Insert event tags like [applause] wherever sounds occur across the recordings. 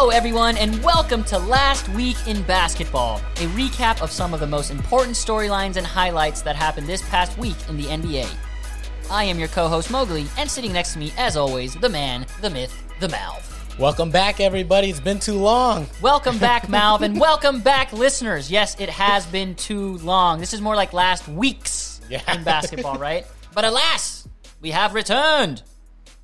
Hello, everyone, and welcome to Last Week in Basketball, a recap of some of the most important storylines and highlights that happened this past week in the NBA. I am your co host Mowgli, and sitting next to me, as always, the man, the myth, the Malv. Welcome back, everybody. It's been too long. Welcome back, [laughs] Malv, and welcome back, listeners. Yes, it has been too long. This is more like last week's Yeah. in basketball, [laughs] right? But alas, we have returned,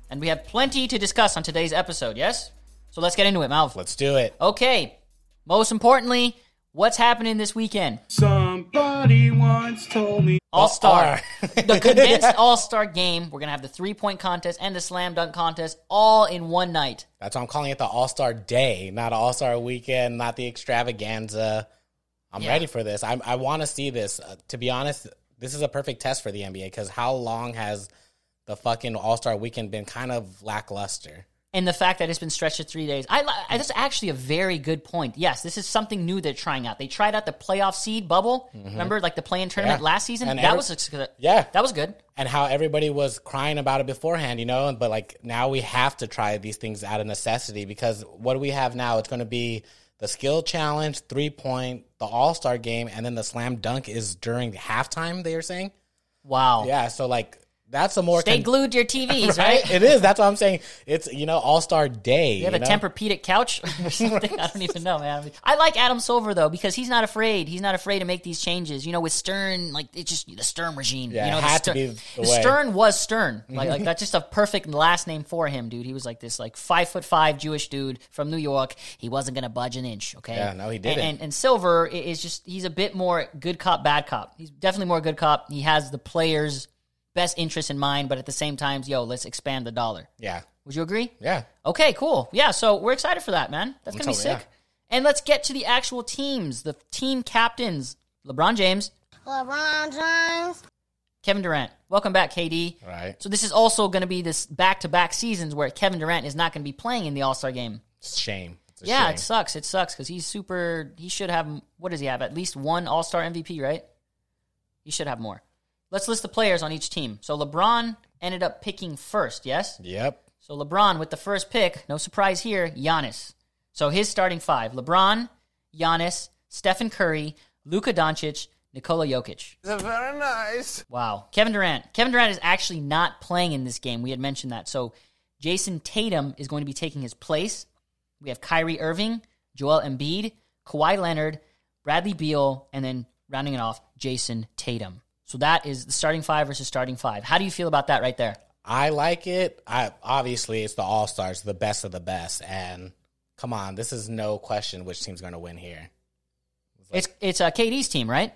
and we have plenty to discuss on today's episode, yes? So let's get into it, Malv. Let's do it. Okay, most importantly, what's happening this weekend? Somebody once told me. All Star. All [laughs] the condensed All Star game. We're going to have the three point contest and the slam dunk contest all in one night. That's why I'm calling it the All Star Day, not All Star Weekend, not the extravaganza. I'm Yeah. ready for this. I'm, I want to see this. Uh, to be honest, this is a perfect test for the NBA because how long has the fucking All Star Weekend been kind of lackluster? And the fact that it's been stretched to three days. I, I, that's actually a very good point. Yes, this is something new they're trying out. They tried out the playoff seed bubble. Mm-hmm. Remember, like the play in tournament Yeah. last season? And that every- was a- Yeah. That was good. and how everybody was crying about it beforehand, you know, but like now we have to try these things out of necessity because what do we have now? It's going to be the skill challenge, three point, the All Star game, and then the slam dunk is during halftime. They are saying, Wow. yeah. So like that's a more Stay con- glued to your TVs, [laughs] right? It is. That's what I'm saying. It's you know All Star Day. You have a know? Tempur-Pedic couch [laughs] or something? I don't even know, man. I like Adam Silver though because he's not afraid. He's not afraid to make these changes. You know, with Stern, like it's just the Stern regime. Yeah, you know, had to Stern, be the. Stern was Stern. Like, like mm-hmm. that's just a perfect last name for him, dude. He was like this, like five foot five Jewish dude from New York. He wasn't gonna budge an inch. Okay. Yeah, no, he didn't. and, and Silver is just he's a bit more good cop, bad cop. He's definitely more good cop. He has the players' best interest in mind, but at the same time, yo, let's expand the dollar. Yeah, Would you agree? yeah. Okay, cool. Yeah, so we're excited for that, man. That's gonna be totally- sick. And let's get to the actual teams, the team captains. LeBron James, LeBron James. Kevin Durant. Welcome back, KD. All right. So this is also going to be this back-to-back seasons where Kevin Durant is not going to be playing in the All Star game. Shame. It's a Yeah, shame. it sucks. It sucks because he's super. He should have. What does he have? At least one All Star MVP, right? He should have more. Let's list the players on each team. So LeBron ended up picking first. Yes. Yep. So LeBron with the first pick, no surprise here, Giannis. So his starting five: LeBron, Giannis, Stephen Curry, Luka Doncic, Nikola Jokic. Very nice. Wow. Kevin Durant. Kevin Durant is actually not playing in this game. We had mentioned that. So Jayson Tatum is going to be taking his place. We have Kyrie Irving, Joel Embiid, Kawhi Leonard, Bradley Beal, and then rounding it off, Jayson Tatum. So that is the starting five versus starting five. How do you feel about that right there? I like it. I obviously it's the All Stars, the best of the best, and come on, this is no question which team's going to win here. It's it's uh, KD's team, right?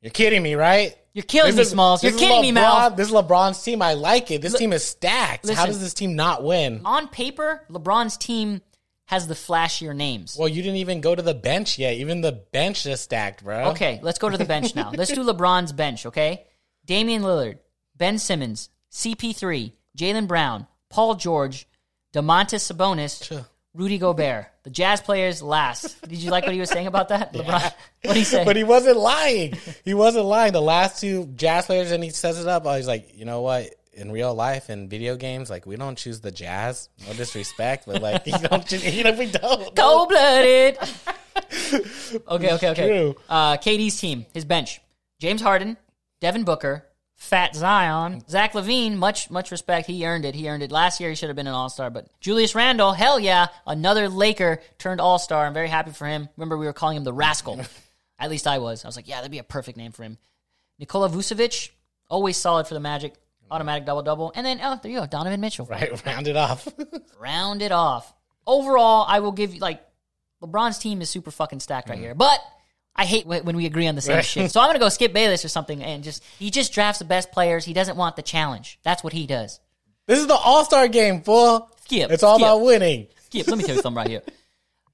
You're kidding me, right? You're killing me, is- Smalls. You're this kidding me, Mal. This is LeBron's team. I like it. This Li- team is stacked. How does this team not win? On paper, LeBron's team has the flashier names. Well, you didn't even go to the bench yet. Even the bench is stacked, bro. Okay, let's go to the bench now. Let's do [laughs] LeBron's bench, okay? Damian Lillard, Ben Simmons, CP3, Jaylen Brown, Paul George, Domantas Sabonis, Rudy Gobert. The Jazz players last. Did you like what he was saying about that? [laughs] LeBron, what he say? But he wasn't lying. He wasn't lying. The last two Jazz players, and he says it up. He's like, you know what? In real life, in video games, like we don't choose the Jazz. No disrespect, but like [laughs] you don't. choose- [laughs] You know, we don't. Cold blooded. [laughs] okay, okay, okay. True. Uh, KD's team, his bench: James Harden, Devin Booker, Fat Zion, Zach LaVine. Much, much respect. He earned it. He earned it. Last year, he should have been an All Star. But Julius Randle, hell yeah, another Laker turned All Star. I'm very happy for him. Remember, we were calling him the Rascal. At least I was. I was like, yeah, that'd be a perfect name for him. Nikola Vucevic, always solid for the Magic. Automatic double double. And then, oh, there you go, Donovan Mitchell. Right, [laughs] round it off. [laughs] round it off. Overall, I will give you like LeBron's team is super fucking stacked right mm. here, but I hate when we agree on the same Right. shit. So I'm gonna go skip Bayless or something and just he just drafts the best players. He doesn't want the challenge. That's what he does. this is the All Star game, fool. Skip, It's all skip. about winning. Skip. Let me tell you something right here.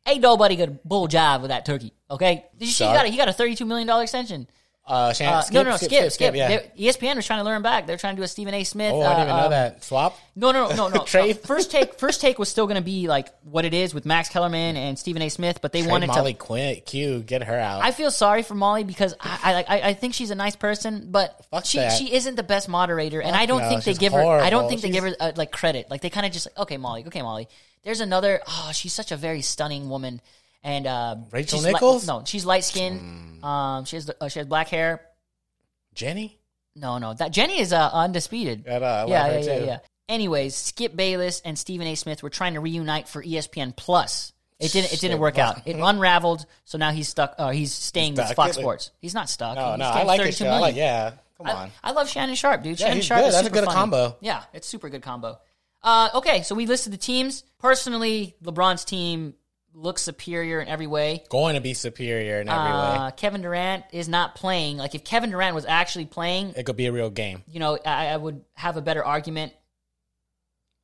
Ain't nobody gonna bull jive with that turkey. Okay, did you see he got a, he got a 32 million dollar extension? Uh, Shan- Uh, no, no, no, skip, skip. yeah. They- E ESPN was trying to learn back. They're trying to do a Stephen A. Smith. Oh, I didn't even know um, that. Swap? No, no, no, no, [laughs] no. Trade? First take, first take was still going to be like what it is with Max Kellerman and Stephen A. Smith, but they Trade wanted Molly to. Quinn, Q, get her out. I feel sorry for Molly because I, I like, I, I think she's a nice person, but Fuck she that. she isn't the best moderator, and I don't no, think they she's give her. I don't horrible. think they give her uh, like credit. Like they kind of just like, okay, Molly, okay, Molly. There's another. Oh, she's such a very stunning woman, and uh, Rachel she's li- Nichols? no, she's light skinned. Um, she has uh, she has black hair. Jenny? No, no, that Jenny is uh, undisputed. I know, I love yeah, her yeah, yeah, too. yeah. Anyways, Skip Bayless and Stephen A. Smith were trying to reunite for ESPN Plus. It didn't. It didn't work out. It unraveled. So now he's stuck. Uh, he's staying with. Fox Sports. He's not stuck. No, He's no, I like 32 this show. I like, yeah. Come on. I love Shannon Sharpe, dude. Shannon he's Sharp good. is That's a good funny. combo. Yeah, it's super good combo. Uh, okay, so we listed the teams. Personally, LeBron's team looks superior in every way. Going to be superior in every Uh, way. Kevin Durant is not playing. Like if Kevin Durant was actually playing, It could be a real game. you know, I, I would have a better argument.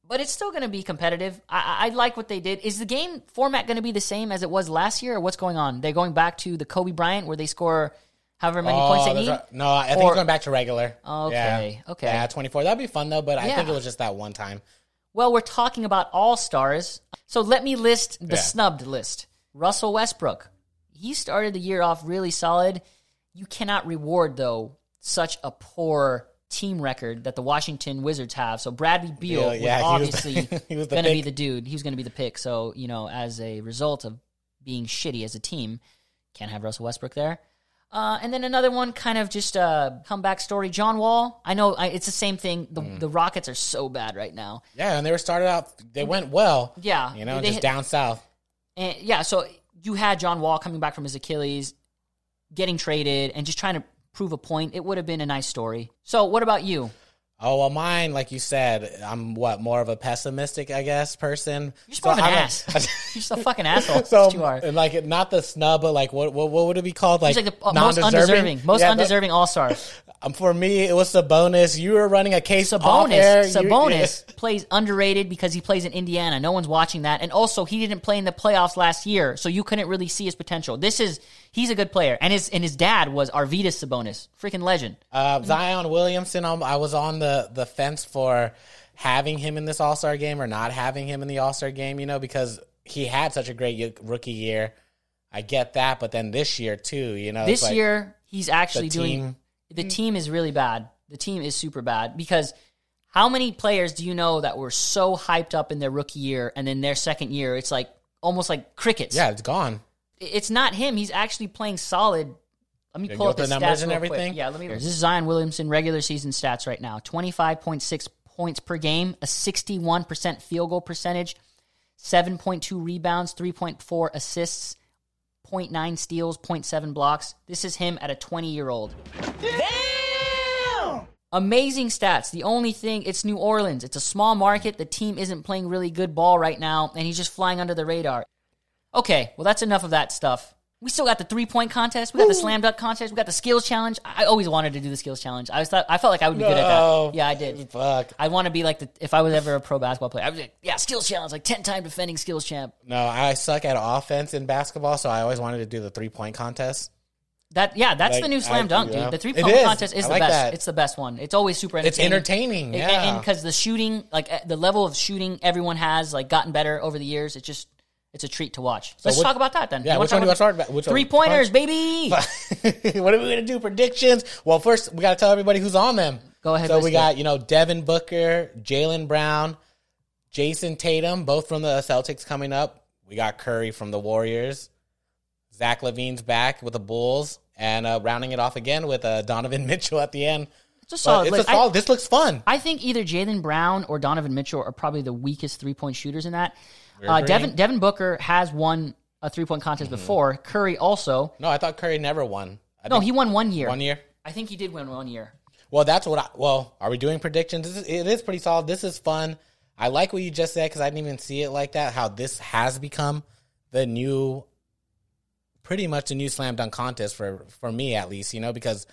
But it's still going to be competitive. I, I like what they did. Is the game format going to be the same as it was last year, or what's going on? They're going back to the Kobe Bryant where they score however many points they Oh, need. No, I think Or- it's going back to regular. Okay, Yeah. okay. Yeah, 24. That'd be fun, though, but I think it was just that one time. Well, we're talking about all stars. So let me list the Yeah. snubbed list. Russell Westbrook. He started the year off really solid. You cannot reward, though, such a poor team record that the Washington Wizards have. So Bradley Beal yeah, was- obviously he was the [laughs] going to be the dude. He was going to be the pick. So, you know, as a result of being shitty as a team, can't have Russell Westbrook there. Uh, and then another one, kind of just a comeback story. John Wall. I know I, it's the same thing. The, Mm. the Rockets are so bad right now. Yeah, and they were started out, they went well. Yeah, You know, they just down south. And yeah, so you had John Wall coming back from his Achilles, getting traded, and just trying to prove a point. It would have been a nice story. So, what about you? Oh well, mine, like you said, I'm what more of a pessimistic, I guess, person. You're just of an I don't- ass. [laughs] You're just a fucking asshole. [laughs] so, you are. and, like, not the snub, but like, what what, what would it be called? Like, like the uh, most undeserving, most Yeah, undeserving All Star. [laughs] um, for me, it was Sabonis. You were running a case off air. Sabonis, You- Sabonis plays underrated because he plays in Indiana. No one's watching that, and also he didn't play in the playoffs last year, so you couldn't really see his potential. This is he's a good player, and his and his dad was Arvydas Sabonis, freaking legend. Uh, Zion Williamson, um, I was on the, the fence for having him in this All Star game or not having him in the All Star game, you know, because he had such a great y- rookie year. I get that, but then this year too, you know, this like year he's actually the doing team- the mm-hmm. team is really bad the team is super bad because how many players do you know that were so hyped up in their rookie year and then their second year it's like almost like crickets yeah, it's gone. it's not him he's actually playing solid let me Yeah, pull up the the numbers stats and real quick. everything? Yeah, let me. This is Zion Williamson regular season stats right now: twenty-five point six points per game, a sixty-one percent field goal percentage, seven point two rebounds, three point four assists, 0.9 steals, 0.7 blocks. This is him at a 20 year old. Amazing stats. The only thing, it's New Orleans. It's a small market. The team isn't playing really good ball right now, and he's just flying under the radar. Okay, well, that's enough of that stuff. We still got the three point contest. We got the slam dunk contest. We got the skills challenge. I always wanted to do the skills challenge. I was thought I felt like I would be good at No. that. Yeah, I did. Fuck. I want to be like the if I was ever a pro basketball player. I was like, yeah, skills challenge, like ten time defending skills champ. No, I suck at offense in basketball, so I always wanted to do the three point contest. That yeah, that's Like, the new slam dunk, yeah. dude. The three point is. contest is I the like best. that. It's the best one. It's always super It's entertaining. entertaining, yeah. and because the shooting, like the level of shooting everyone has, like gotten better over the years. It's just it's a treat to watch. So let's which- talk about that then. Yeah, You which one do you want to start about? Which? Three pointers, baby. [laughs] what are we gonna do? Predictions? Well, first we got to tell everybody who's on them. Go ahead, So we got you know Devin Booker, Jaylen Brown, Jayson Tatum, both from the Celtics coming up. We got Curry from the Warriors. Zach LaVine's back with the Bulls, and uh, rounding it off again with uh, Donovan [laughs] Mitchell at the end. It's a solid. it's a solid. this looks fun. I, I think either Jaylen Brown or Donovan Mitchell are probably the weakest three point shooters in that. Uh. Devin Devin Booker has won a three point contest before. Curry also. No, I thought Curry never won. I No, he won one year. one year. I think he did win one year. Well, that's what I. Well, are we doing predictions? This is, it is pretty solid. This is fun. I like what you just said because I didn't even see it like that. How this has become the new, pretty much the new slam dunk contest for for me at least. You know, because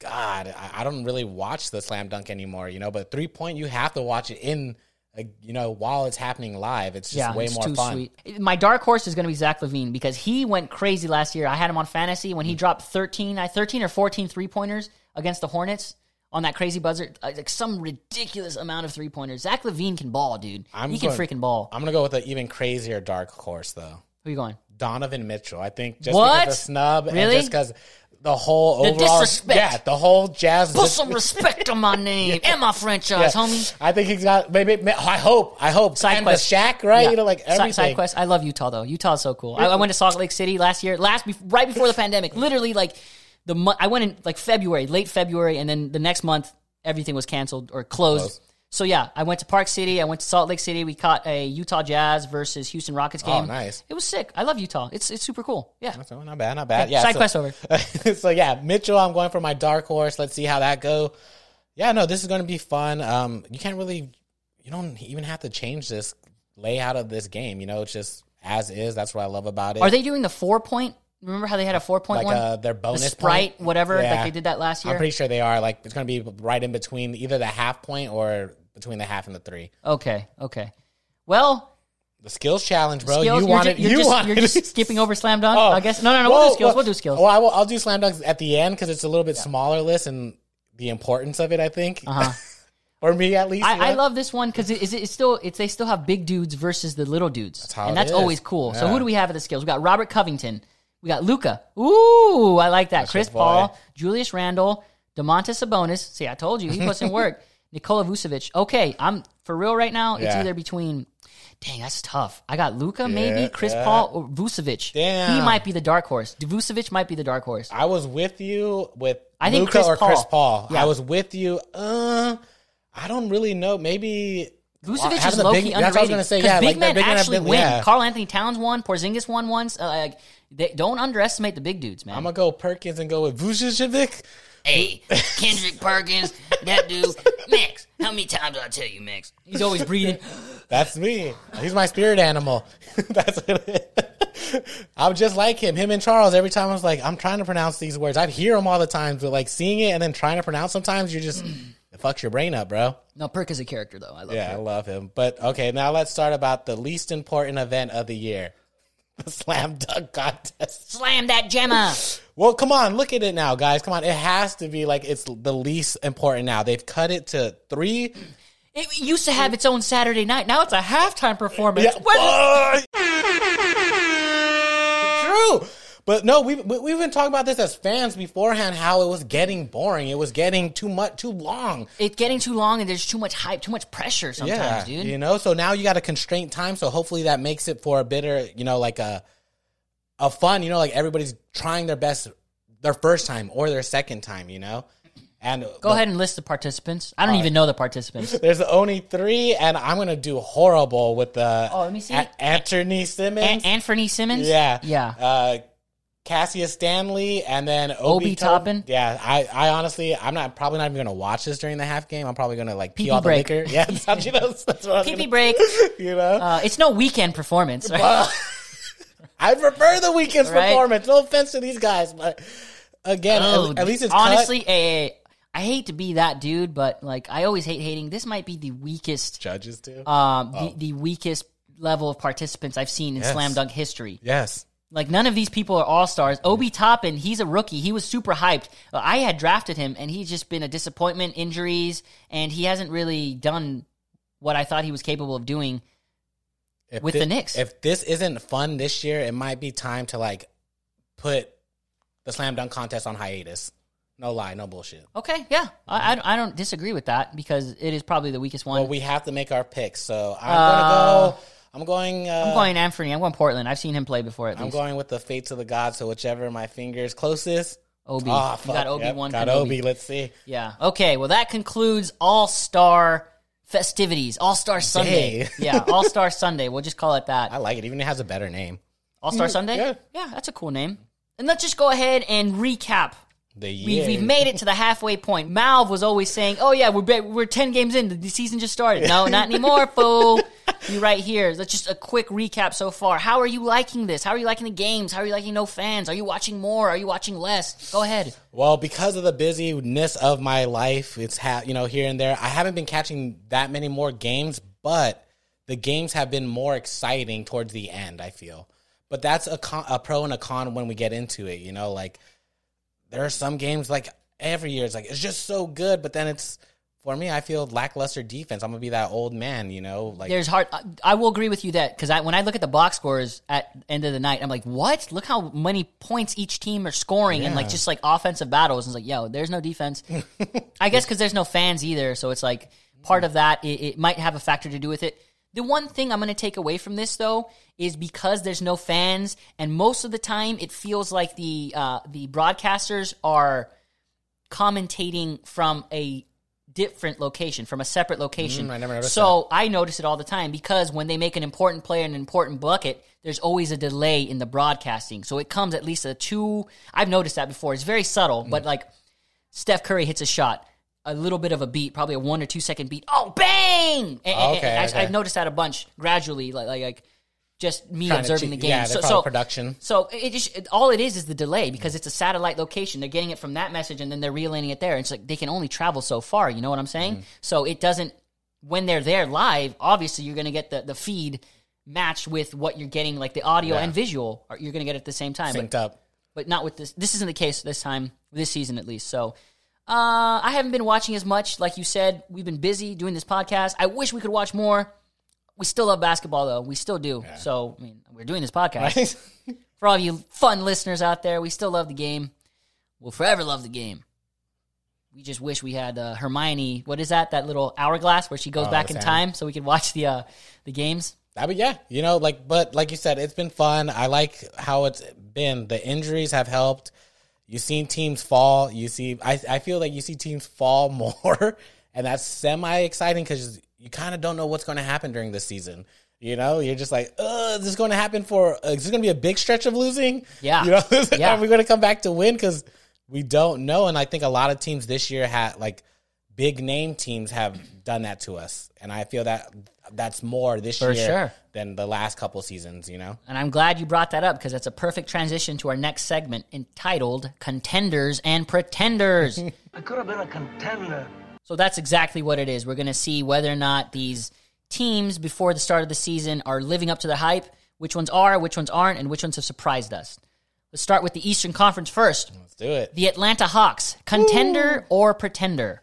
God, I, I don't really watch the slam dunk anymore. You know, but three point, you have to watch it in you know, while it's happening live, it's just yeah, way it's more fun. sweet. My dark horse is going to be Zach LaVine because he went crazy last year. I had him on fantasy when he mm. dropped 13, I 13 or 14 three pointers against the Hornets on that crazy buzzer, like some ridiculous amount of three pointers. Zach LaVine can ball, dude. I'm he can going- freaking ball. I'm gonna go with an even crazier dark horse though. Who are you going? Donovan Mitchell. I think just What? because the snub and Really? just because the whole The overall, disrespect. yeah, the whole jazz. Put some respect on my name [laughs] and my franchise, homie. I think he's got maybe. I hope. I hope. Side and quest. the Shaq, right? Yeah. You know, like everything. Side quest. I love Utah though. Utah is so cool. I, I went to Salt Lake City last year, last right before the pandemic. Literally, like the mo- I went in like February, late February, and then the next month everything was canceled or closed. Closed. So yeah, I went to Park City. I went to Salt Lake City. We caught a Utah Jazz versus Houston Rockets game. Oh, nice. It was sick. I love Utah. It's it's super cool. Yeah. Not bad, not bad. Okay, Yeah. side so, quest over. [laughs] so yeah, Mitchell. I'm going for my dark horse. Let's see how that go. Yeah, no, this is going to be fun. Um, you can't really, you don't even have to change this layout of this game. You know, it's just as is. That's what I love about it. Are they doing the four point? Remember how they had a four point like one? uh, their the bonus Sprite, point? whatever. Like Yeah. they did that last year. I'm pretty sure they are. Like it's going to be right in between either the half point or between the half and the three. okay. Okay. Well, The skills challenge, bro. skills. you ju- you're you just, wanted. You're just skipping over slam dunk. Oh. I guess. No, no, no. We'll do Whoa, skills. whoa. We'll do skills. Well, I will, I'll do slam dunks at the end because it's a little bit smaller list and the importance of it. I think, Uh-huh. [laughs] for me at least. I, I love this one because it, it's, it's still it's they still have big dudes versus the little dudes, how and it that's always cool. So who do we have at the skills? We got Robert Covington, we got Luka. Ooh, I like that. Chris. Paul, Julius Randle, Domantas Sabonis. See, I told you he puts in work. [laughs] Nikola Vucevic. Okay, I'm for real right now. It's Yeah. either between. Dang, that's tough. I got Luka, maybe Yeah, Chris yeah. Paul or Vucevic. He might be the dark horse. Vucevic might be the dark horse. I was with you with I think Luka Chris or. Chris Paul. Yeah. I was with you. Uh, I don't really know. Maybe Vucevic having is the low big- key that's underrated. what I was gonna say. 'Cause Yeah, big like, men big men actually been- win. yeah. Karl Anthony Towns won. Porzingis won once. Uh, like, they, don't underestimate the big dudes, man. I'm gonna go Perkins and go with Vucevic. Hey, Kendrick Perkins, that dude, Max. How many times did I tell you, Max? He's always breathing. [laughs] That's me. He's my spirit animal. [laughs] That's what it is. I'm just like him. Him and Charles. Every time I was like, I'm trying to pronounce these words. I'd hear them all the time, but like seeing it and then trying to pronounce. Sometimes you just [clears throat] it fucks your brain up, bro. No, Perk is a character though. I love Yeah, I Perk. love him. But okay, now let's start about the least important event of the year. [laughs] The slam dunk contest. Slam that Gemma. Well, come on, look at it now, guys. Come on. It has to be like it's the least important now. They've cut it to three. It used to have its own Saturday night. Now it's a halftime performance. Yeah. What- [laughs] True. But no, we've, we- we've been talking about this as fans beforehand, how it was getting boring. It was getting too much, too long. It's getting too long and there's too much hype, too much pressure sometimes, dude. You know, so now you got a constraint time. So hopefully that makes it for a bitter, you know, like a a fun. You know, like everybody's trying their best, their first time or their second time. You know, and Go ahead and list the participants. I don't even know the participants. [laughs] There's only three, and I'm gonna do horrible with the. Oh, let me see. A- Anthony Simmons. A- Anthony Simmons? yeah, Yeah. Uh, Cassius Stanley, and then Obi, Obi Top- Toppin? Yeah, I, I honestly, I'm not probably not even gonna watch this during the half game. I'm probably gonna like pee all the break. liquor. Yeah, that's, you know, that's what I'm gonna- break. [laughs] You know, Uh, it's no weekend performance. Right? [laughs] I prefer the weekend's Right. performance. No offense to these guys, but again, Oh, at, at least it's honestly, cut. eh, eh, I hate to be that dude, but like I always hate hating. This might be the weakest, judges too. um, the, the weakest level of participants I've seen in Yes. slam dunk history. yes, Like none of these people are all stars. Obi Toppin, he's a rookie. He was super hyped. I had drafted him, and he's just been a disappointment, injuries, and he hasn't really done what I thought he was capable of doing. If with the Knicks. If this isn't fun this year, it might be time to like put the slam dunk contest on hiatus. No lie, no bullshit. Okay, yeah, I, I, don't- I don't disagree with that because it is probably the weakest one. Well, we have to make our picks, so I'm Uh, gonna go. I'm going. Uh, I'm going Anthony. I'm going Portland. I've seen him play before at I'm least. going with the fates of the gods. So whichever my fingers closest. Obi. You got Obi Yep, one. Got. Obi. Let's see. Yeah. Okay. Well, that concludes All Star festivities. All Star Sunday. Yeah. [laughs] All Star Sunday. We'll just call it that. I like it. Even it has a better name. All Star Sunday. yeah. Yeah, that's a cool name. And let's just go ahead and recap. The year. We've, we've made it to the halfway point. Malv was always saying, "Oh yeah, we're we're ten games in. The season just started." No, not anymore, fool. You right here. That's just a quick recap so far. How are you liking this? How are you liking the games? How are you liking no fans? Are you watching more? Are you watching less? Go ahead. Well, because of the busyness of my life, it's ha- you know here and there. I haven't been catching that many more games, but the games have been more exciting towards the end. I feel, but that's a con, a pro and a con when we get into it. You know, like there are some games like every year it's like it's just so good, but then it's for me, I feel lackluster defense. I'm gonna be that old man, you know, like There's hard. I- I will agree with you that because I, when I look at the box scores at end of the night, I'm like, what? Look how many points each team are scoring and like just like offensive battles. And it's like, yo, there's no defense. [laughs] I guess because there's no fans either, so it's like part of that. It, it might have a factor to do with it. The one thing I'm going to take away from this though is because there's no fans, and most of the time it feels like the uh, the broadcasters are commentating from a different location, from a separate location. Mm, I never noticed so I notice it all the time because when they make an important play and an important bucket, there's always a delay in the broadcasting. So it comes at least a two. I've noticed that before. It's very Mm. subtle, but like Steph Curry hits a shot, a little bit of a beat, probably a one or two second beat. Oh, bang! And- Okay, and I- okay. I've noticed that a bunch gradually, like like, like just me Trying observing the game. yeah, so, so production. so it just it, all it is is the delay because it's a satellite location. They're getting it from that message and then they're relaying it there. It's like they can only travel so far. You know what I'm saying? Mm. So it doesn't when they're there live. Obviously, you're going to get the the feed matched with what you're getting, like the audio Yeah. and visual. You're going to get it at the same time, synced but, up. but not with this. This isn't the case this time, this season at least. So. Uh, I haven't been watching as much, like you said. We've been busy doing this podcast. I wish we could watch more. We still love basketball, though. We still do. So, I mean, we're doing this podcast [laughs] for all you fun listeners out there, we still love the game. We'll forever love the game. We just wish we had uh, Hermione. What is that? That little hourglass where she goes Oh, back in time, so we could watch the uh, the games. I mean, yeah, you know, like, but like you said, it's been fun. I like how it's been. The injuries have helped. You've seen teams fall. You see, I, I feel like you see teams fall [laughs] more, and that's semi exciting because you kind of don't know what's going to happen during the season. You know, you're just like, uh, is this going to happen for? Uh, is this going to be a big stretch of losing? Yeah. you know, [laughs] Yeah. are we going to come back to win? Because we don't know, and I think a lot of teams this year had like big name teams have done that to us, and I feel that that's more this For year sure. than the last couple seasons, you know? And I'm glad you brought that up because that's a perfect transition to our next segment entitled Contenders and Pretenders. [laughs] I could have been a contender. So that's exactly what it is. We're going to see whether or not these teams before the start of the season are living up to the hype, which ones are, which ones aren't, and which ones have surprised us. Let's start with the Eastern Conference first. Let's do it. The Atlanta Hawks, contender or pretender?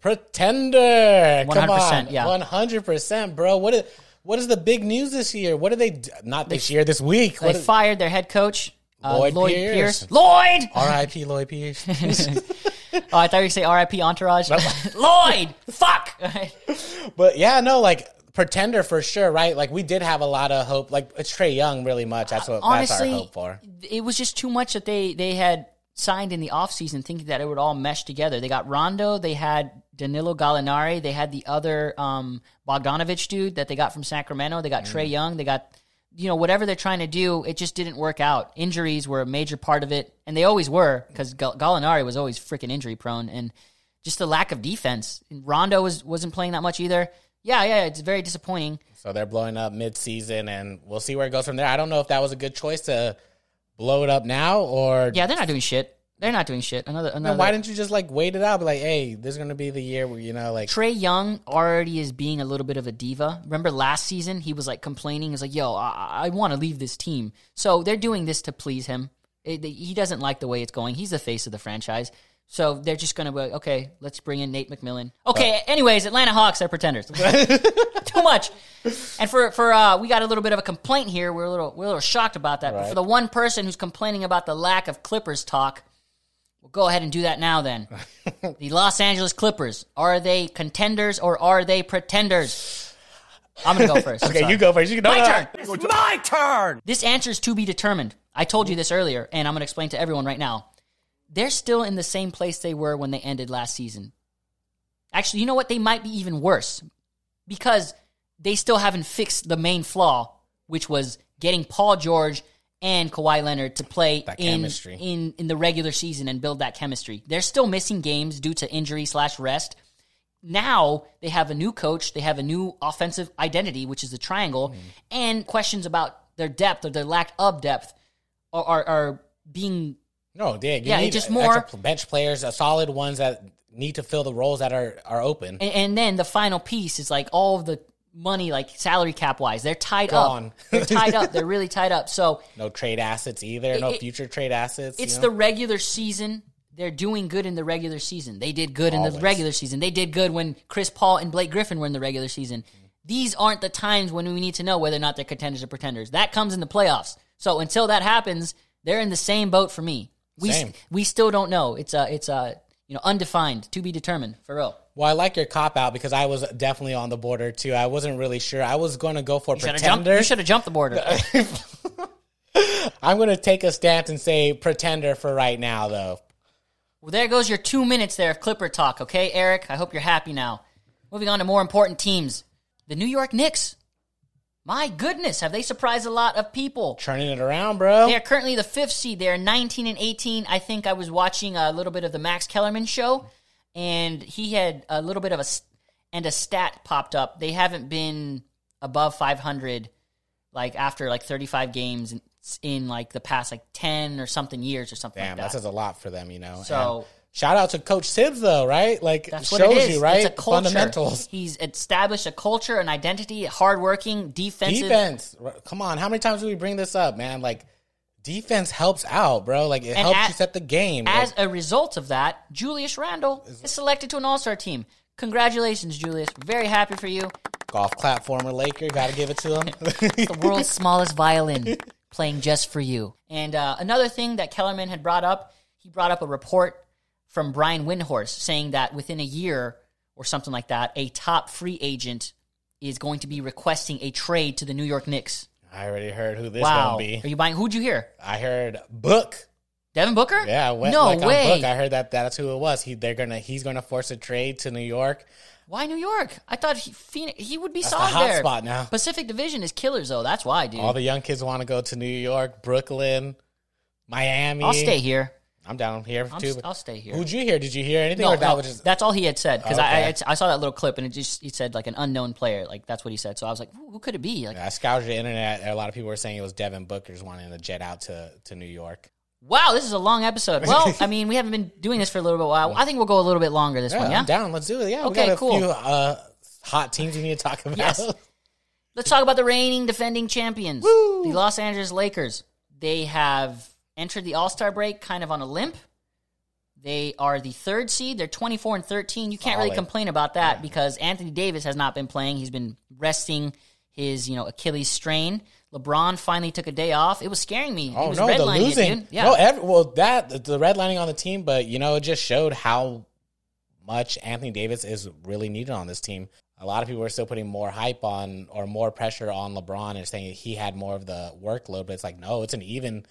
Pretender. Come 100%, on. yeah. 100%, bro. What is, what is the big news this year? What are they, not this year, this week? They is, fired their head coach, uh, Lloyd Lloyd, Pierce. Pierce. Lloyd! R.I.P. Lloyd Pierce. [laughs] [laughs] Oh, I thought you were say RIP Entourage. [laughs] Lloyd! Fuck! [laughs] but yeah, no, like, pretender for sure, right? Like, we did have a lot of hope. Like, it's Trae Young, really much. That's what Honestly, that's our hope for. it was just too much that they they had signed in the offseason thinking that it would all mesh together. They got Rondo, they had Danilo Gallinari, they had the other um, Bogdanovich dude that they got from Sacramento, they got Trae Mm. Young, they got you know whatever they're trying to do, it just didn't work out. Injuries were a major part of it, and they always were because Gallinari was always freaking injury prone, and just the lack of defense. Rondo was wasn't playing that much either. Yeah, yeah, it's very disappointing. So they're blowing up mid-season, and we'll see where it goes from there. I don't know if that was a good choice to blow it up now or Yeah, they're not doing shit. They're not doing shit. Another another. Then why didn't you just like wait it out? Be like, hey, this is gonna be the year where you know, like, Trae Young already is being a little bit of a diva. Remember last season, he was like complaining. He's like, "Yo, I, I want to leave this team." So they're doing this to please him. It- he doesn't like the way it's going. He's the face of the franchise. So they're just gonna be like, okay, let's bring in Nate McMillan. Okay, anyways, Atlanta Hawks are pretenders. [laughs] Too much. And for for uh, we got a little bit of a complaint here. We're a little we're a little shocked about that. But for the one person who's complaining about the lack of Clippers talk, we'll go ahead and do that now. Then [laughs] the Los Angeles Clippers are they contenders or are they pretenders? I'm gonna go [laughs] first. Okay, you go first. You can, no, My no, turn. It's my turn! This answer is to be determined. I told you this earlier, and I'm going to explain to everyone right now. They're still in the same place they were when they ended last season. Actually, you know what? They might be even worse because they still haven't fixed the main flaw, which was getting Paul George and Kawhi Leonard to play That in, chemistry. in in the regular season and build that chemistry. They're still missing games due to injury slash rest. Now they have a new coach, they have a new offensive identity, which is the triangle, and questions about their depth or their lack of depth are, are, are being no, yeah, Yeah, need just more- bench players, uh, solid ones that need to fill the roles that are are open. And, and then the final piece is like all of the money, like salary cap wise. They're tied Gone. up. [laughs] They're tied up. They're really tied up. So [laughs] No trade assets either. No it- future trade assets. it's you the regular season. They're doing good in the regular season. They did good in the regular season. They did good when Chris Paul and Blake Griffin were in the regular season. These aren't the times when we need to know whether or not they're contenders or pretenders. That comes in the playoffs. So until that happens, they're in the same boat for me. We Same. we still don't know. It's a it's a you know undefined to be determined for real. Well, I like your cop out because I was definitely on the border too. I wasn't really sure. I was going to go for You have jumped. You should have jumped the border. [laughs] I'm going to take a stance and say pretender for right now, though. Well, there goes your two minutes there of Clipper talk, okay, Eric? I hope you're happy now. Moving on to more important teams. The New York Knicks. My goodness, have they surprised a lot of people? Turning it around, bro. They are currently the fifth seed. They are 19 and 18. I think I was watching a little bit of the Max Kellerman show, and he had a little bit of a and a stat popped up. They haven't been above 500 like after like 35 games in, in like the past like 10 or something years or something Damn, like that that. says a lot for them, you know. So- And shout out to Coach Thibs, though, right? Like, That's shows what it is. you, right? It's a culture. Fundamentals. He's established a culture, an identity, hardworking, defensive. Defense. Come on. How many times do we bring this up, man? Like, defense helps out, bro. Like, it And helps you set the game. As Like, a result of that, Julius Randle is selected to an All Star team. Congratulations, Julius. Very happy for you. golf clap former Laker. Got to give it to him. [laughs] The world's smallest violin playing just for you. And uh, another thing that Kellerman had brought up, he brought up a report from Brian Windhorst saying that within a year or something like that, a top free agent is going to be requesting a trade to the New York Knicks. I already heard who this Wow. to be. Are you buying? Who'd you hear? I heard Book. Devin Booker? Yeah, I went no like way. on Book. I heard that that's who it was. He they're gonna he's gonna force a trade to New York. Why New York? I thought he, Phoenix, he would be solid hot there. spot now. Pacific Division is killers though. That's why, dude. All the young kids want to go to New York, Brooklyn, Miami. I'll stay here. I'm down here I'm, too. I'll stay here. Who'd you hear? Did you hear anything? no, or that no, was just that's all he had said because I, I I saw that little clip and it just he said like an unknown player like that's what he said so I was like who, who could it be like I scoured the internet. A lot of people were saying it was Devin Booker's wanting to jet out to, to New York. wow this is a long episode well [laughs] I mean we haven't been doing this for a little bit while I think we'll go a little bit longer this Yeah, one yeah I'm down. Let's do it. Yeah, Okay, we got a cool. few uh, hot teams we need to talk about. Yes. [laughs] Let's talk about the reigning defending champions, the Los Angeles Lakers. They have entered the All Star break kind of on a limp. They are the third seed. They're 24 and 13. You can't really complain about that because Anthony Davis has not been playing. He's been resting his, you know, Achilles strain. LeBron finally took a day off. It was scaring me. he Oh was no, the redlining it, losing. Yeah. No, every, well that the redlining on the team, but you know it just showed how much Anthony Davis is really needed on this team. A lot of people are still putting more hype on or more pressure on LeBron and saying he had more of the workload, but it's like no, it's an even,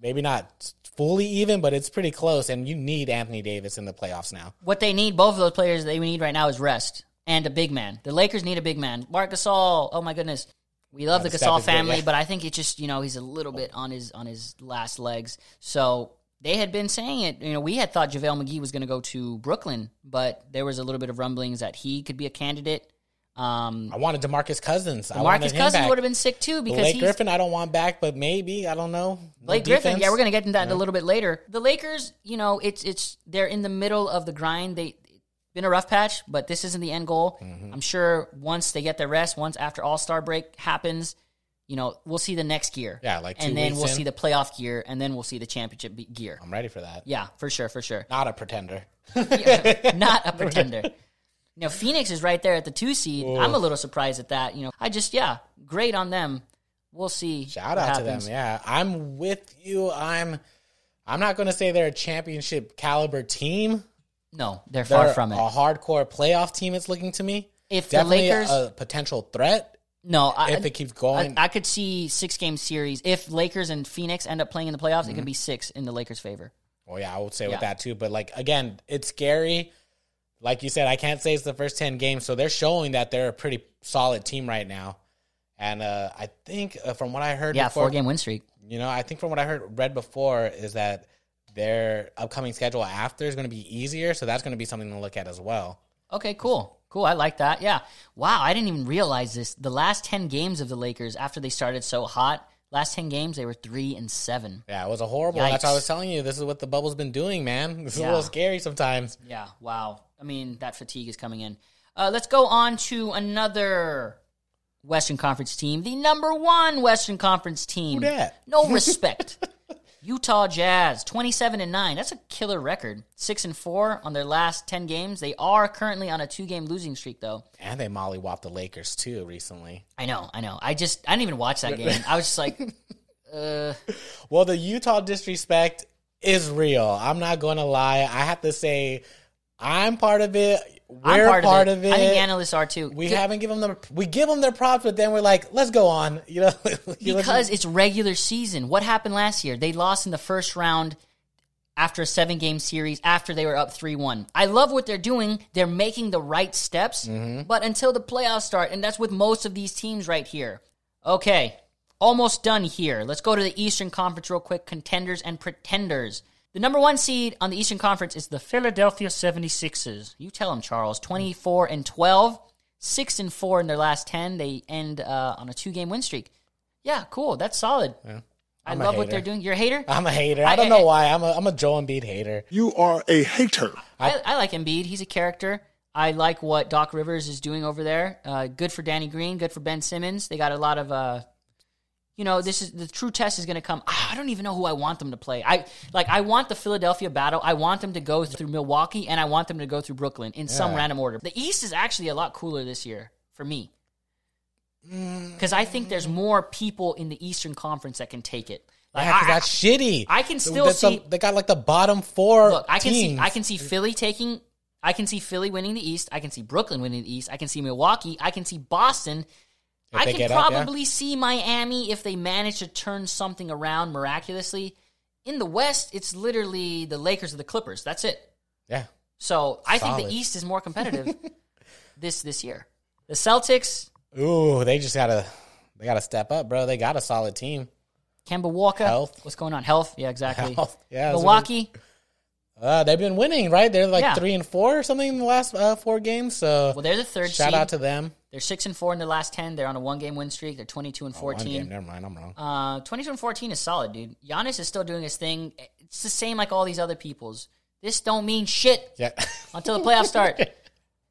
maybe not fully even, but it's pretty close. And you need Anthony Davis in the playoffs now. what they need, both of those players they need right now is rest and a big man. The Lakers need a big man. Marc Gasol, oh my goodness. We love Yeah, the Gasol is good, family, yeah. but I think it's just, you know, he's a little bit on his on his last legs. So they had been saying it, you know, we had thought JaVale McGee was gonna go to Brooklyn, but there was a little bit of rumblings that he could be a candidate. Um I wanted Demarcus Cousins. I wanted Marcus him Cousins would have been sick too because Blake he's Griffin, I don't want back, but maybe I don't know. No Blake Griffin, yeah, we're gonna get into that a little bit later. The Lakers, you know, it's it's they're in the middle of the grind. They been a rough patch, but this isn't the end goal. Mm-hmm. I'm sure once they get their rest, once after All Star break happens, you know, we'll see the next gear. Yeah, like two and then we'll in. see the playoff gear, and then we'll see the championship gear. I'm ready for that. Yeah, for sure, for sure. Not a pretender. [laughs] Yeah, not a pretender. [laughs] You know, Phoenix is right there at the two seed. I'm a little surprised at that. You know, I just yeah, great on them. We'll see. Shout out happens. to them. Yeah, I'm with you. I'm. I'm not going to say they're a championship caliber team. No, they're They're far from it. a hardcore playoff team. It's looking to me. If the Definitely Lakers, a potential threat no, I, if it keeps I, going. I could see six game series. If Lakers and Phoenix end up playing in the playoffs, Mm-hmm. it could be six in the Lakers' favor. well, yeah, I would say Yeah. with that too. But like again, it's scary. Like you said, I can't say it's the first ten games, so they're showing that they're a pretty solid team right now. And uh, I think uh, from what I heard, Yeah, before, four game win streak. You know, I think from what I heard read before is that their upcoming schedule after is going to be easier, so that's going to be something to look at as well. Okay, cool. Cool. I like that. Yeah. Wow. I didn't even realize this. The last 10 games of the Lakers, after they started so hot, last 10 games, they were 3 and 7. Yeah, it was a horrible. That's what I was telling you. This is what the bubble's been doing, man. This is Yeah. a little scary sometimes. Yeah. Wow. I mean, that fatigue is coming in. Uh, let's go on to another Western Conference team, the number one Western Conference team. No respect. [laughs] Utah Jazz, twenty-seven and nine. That's a killer record. Six and four on their last ten games. They are currently on a two-game losing streak, though. And they mollywopped the Lakers too recently. I know, I know. I just I didn't even watch that game. I was just like, uh [laughs] Well, the Utah disrespect is real. I'm not going to lie. I have to say, I'm part of it. We're part, part, of, it. it. I think analysts are too. we haven't given them. We give them their props, but then we're like, let's go on. [laughs] You know, [laughs] You because listen- it's regular season. What happened last year? They lost in the first round after a seven game series after they were up 3 1. I love what they're doing. They're making the right steps, mm-hmm. but until the playoffs start, and that's with most of these teams right here. Okay, almost done here. Let's go to the Eastern Conference real quick contenders and pretenders. The number one seed on the Eastern Conference is the Philadelphia 76ers. You tell them, Charles. 24 and 12, 6 and 4 in their last 10. They end uh, on a two game win streak. Yeah, cool. That's solid. I I'm a love what they're doing. You're a hater? I'm a hater. I- I don't I- know why. I'm a I'm a Joe Embiid hater. You are a hater. I, I like Embiid. He's a character. I like what Doc Rivers is doing over there. Uh, good for Danny Green. Good for Ben Simmons. They got a lot of, uh, you know, this is the true test is going to come. Ah, I don't even know who I want them to play. I like. I want the Philadelphia battle. I want them to go through Milwaukee, and I want them to go through Brooklyn in some random order. The East is actually a lot cooler this year for me because I think there's more people in the Eastern Conference that can take it. Like, Yeah, I- that's shitty. I can still That's see- the- they got like the bottom four. Look, I can see. I can see Philly taking I can see Philly winning the East. I can see Brooklyn winning the East. I can see Milwaukee. I can see Boston. I can get up, yeah. probably see Miami if they manage to turn something around miraculously. In the West, it's literally the Lakers or the Clippers. That's it. Yeah, So I think the East is more competitive [laughs] this this year. The Celtics, Ooh, they just gotta they gotta step up, bro. They got a solid team. Kemba Walker. Health. What's going on? Health. Yeah, exactly. Health. Yeah, Milwaukee. Uh, they've been winning, right? They're like Yeah. three and four or something in the last uh, four games. So Well, they're the third shout seed. out to them. They're six and four in the last ten. They're on a one game win streak. They're twenty two and Oh, fourteen. never mind, I'm wrong. Uh, 22 and 14 is solid, dude. Giannis is still doing his thing. It's the same like all these other people's. This don't mean shit yeah, [laughs] until the playoffs start. [laughs]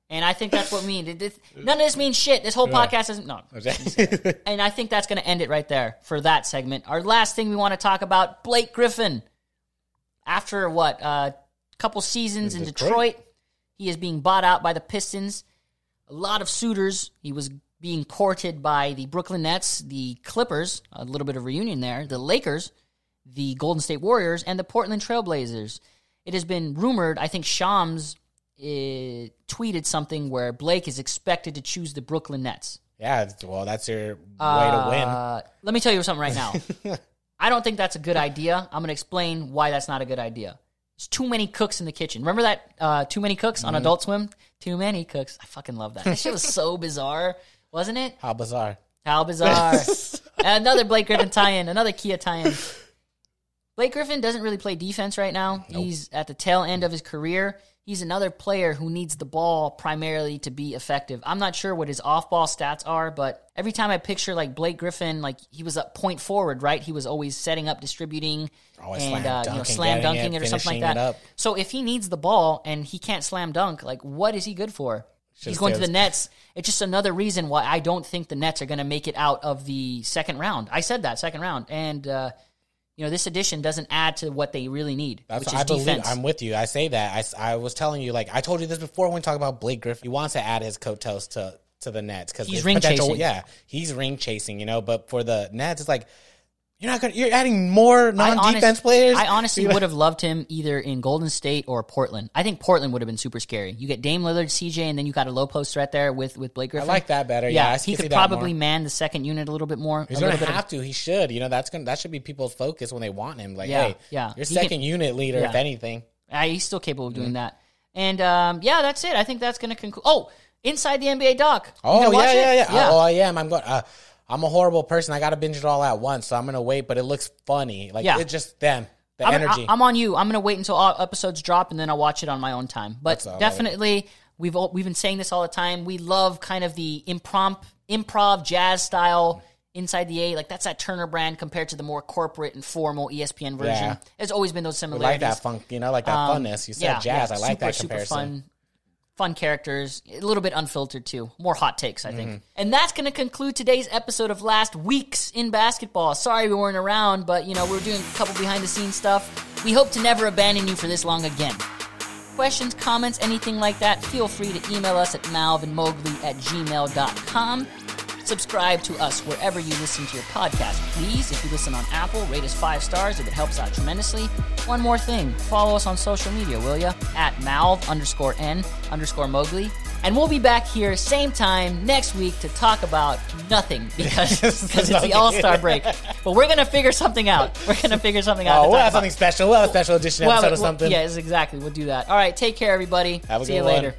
And I think that's what we mean. None of this means shit. This whole podcast isn't. No. [laughs] And I think that's going to end it right there for that segment. Our last thing we want to talk about Blake Griffin. After what? A uh, couple seasons in In Detroit. Detroit. he is being bought out by the Pistons. A lot of suitors. He was being courted by the Brooklyn Nets, the Clippers, a little bit of reunion there, the Lakers, the Golden State Warriors, and the Portland Trailblazers. It has been rumored, I think Shams uh, tweeted something where Blake is expected to choose the Brooklyn Nets. yeah. Well, that's your way to win. Uh, let me tell you something right now. [laughs] I don't think that's a good idea. I'm going to explain why that's not a good idea. There's too many cooks in the kitchen. Remember that uh, Too Many Cooks Mm-hmm. on Adult Swim? Too many cooks. I fucking love that. That shit was so [laughs] bizarre, wasn't it? How bizarre. How bizarre. [laughs] another Blake Griffin tie-in, another Kia tie-in. Blake Griffin doesn't really play defense right now. He's at the tail end of his career. He's another player who needs the ball primarily to be effective. I'm not sure what his off-ball stats are, but every time I picture like Blake Griffin, like he was up point forward, right? He was always setting up, distributing, Always and slam uh, you know dunking, slam dunking it, it or something like that. So if he needs the ball and he can't slam dunk, like what is he good for? He's going to the Nets. It's just another reason why I don't think the Nets are going to make it out of the second round. I said that second round, and uh, you know this addition doesn't add to what they really need, That's which is I believe. defense. I'm with you. I say that. I, I was telling you, like I told you this before when we talk about Blake Griffin. He wants to add his coattails to to the Nets because He's ring chasing. Yeah, he's ring chasing. You know, but for the Nets, it's like you're not gonna. You're adding more non-defense honest- players. I honestly would have loved him either in Golden State or Portland. I think Portland would have been super scary. You get Dame Lillard, CJ, and then you got a low post threat there with with Blake Griffin. I like that better. Yeah, I he could probably man the second unit a little bit more. He's little of- have to. He should. You know, that's gonna that should be people's focus when they want him. Like, Yeah, hey, yeah. your He can- second unit leader, if anything. Uh, he's still capable of doing that. And um, yeah, that's it. I think that's going to conclude. Oh, inside the NBA doc. Oh gonna yeah, yeah, yeah, Oh, I am. I'm going. Uh, I'm a horrible person. I got to binge it all at once, so I'm gonna wait. But it looks funny. Like Yeah. it's just them, the I'm, energy. I'm on you. I'm going to wait until all episodes drop and then I'll watch it on my own time. But all. definitely, we've all, we've been saying this all the time. We love kind of the impromp, improv jazz style inside the A. Like that's that Turner brand compared to the more corporate and formal ESPN version. Yeah. There's always been those I similarities. like that funk. You know, like that Um, funness. You said yeah, jazz. yeah, I like super, that super comparison. fun. Fun characters, a little bit unfiltered too. More hot takes, I think. Mm-hmm. And that's going to conclude today's episode of Last Weeks in Basketball. Sorry we weren't around, but you know, we are doing a couple behind the scenes stuff. We hope to never abandon you for this long again. Questions, comments, anything like that, feel free to email us at malvinmowgli at gmail.com. Subscribe to us wherever you listen to your podcast. Please, if you listen on Apple, rate us five stars if it helps out tremendously. One more thing, follow us on social media, will you? At malv underscore n underscore Mowgli. And we'll be back here same time next week to talk about nothing [laughs] because because it's the All Star break. But we're gonna figure something out. We're gonna figure something out. Oh, we'll have about. something special. We'll have a special edition Well, episode or well, something. Yes, exactly. We'll do that. All right, take care, everybody. Have a See good you one. later.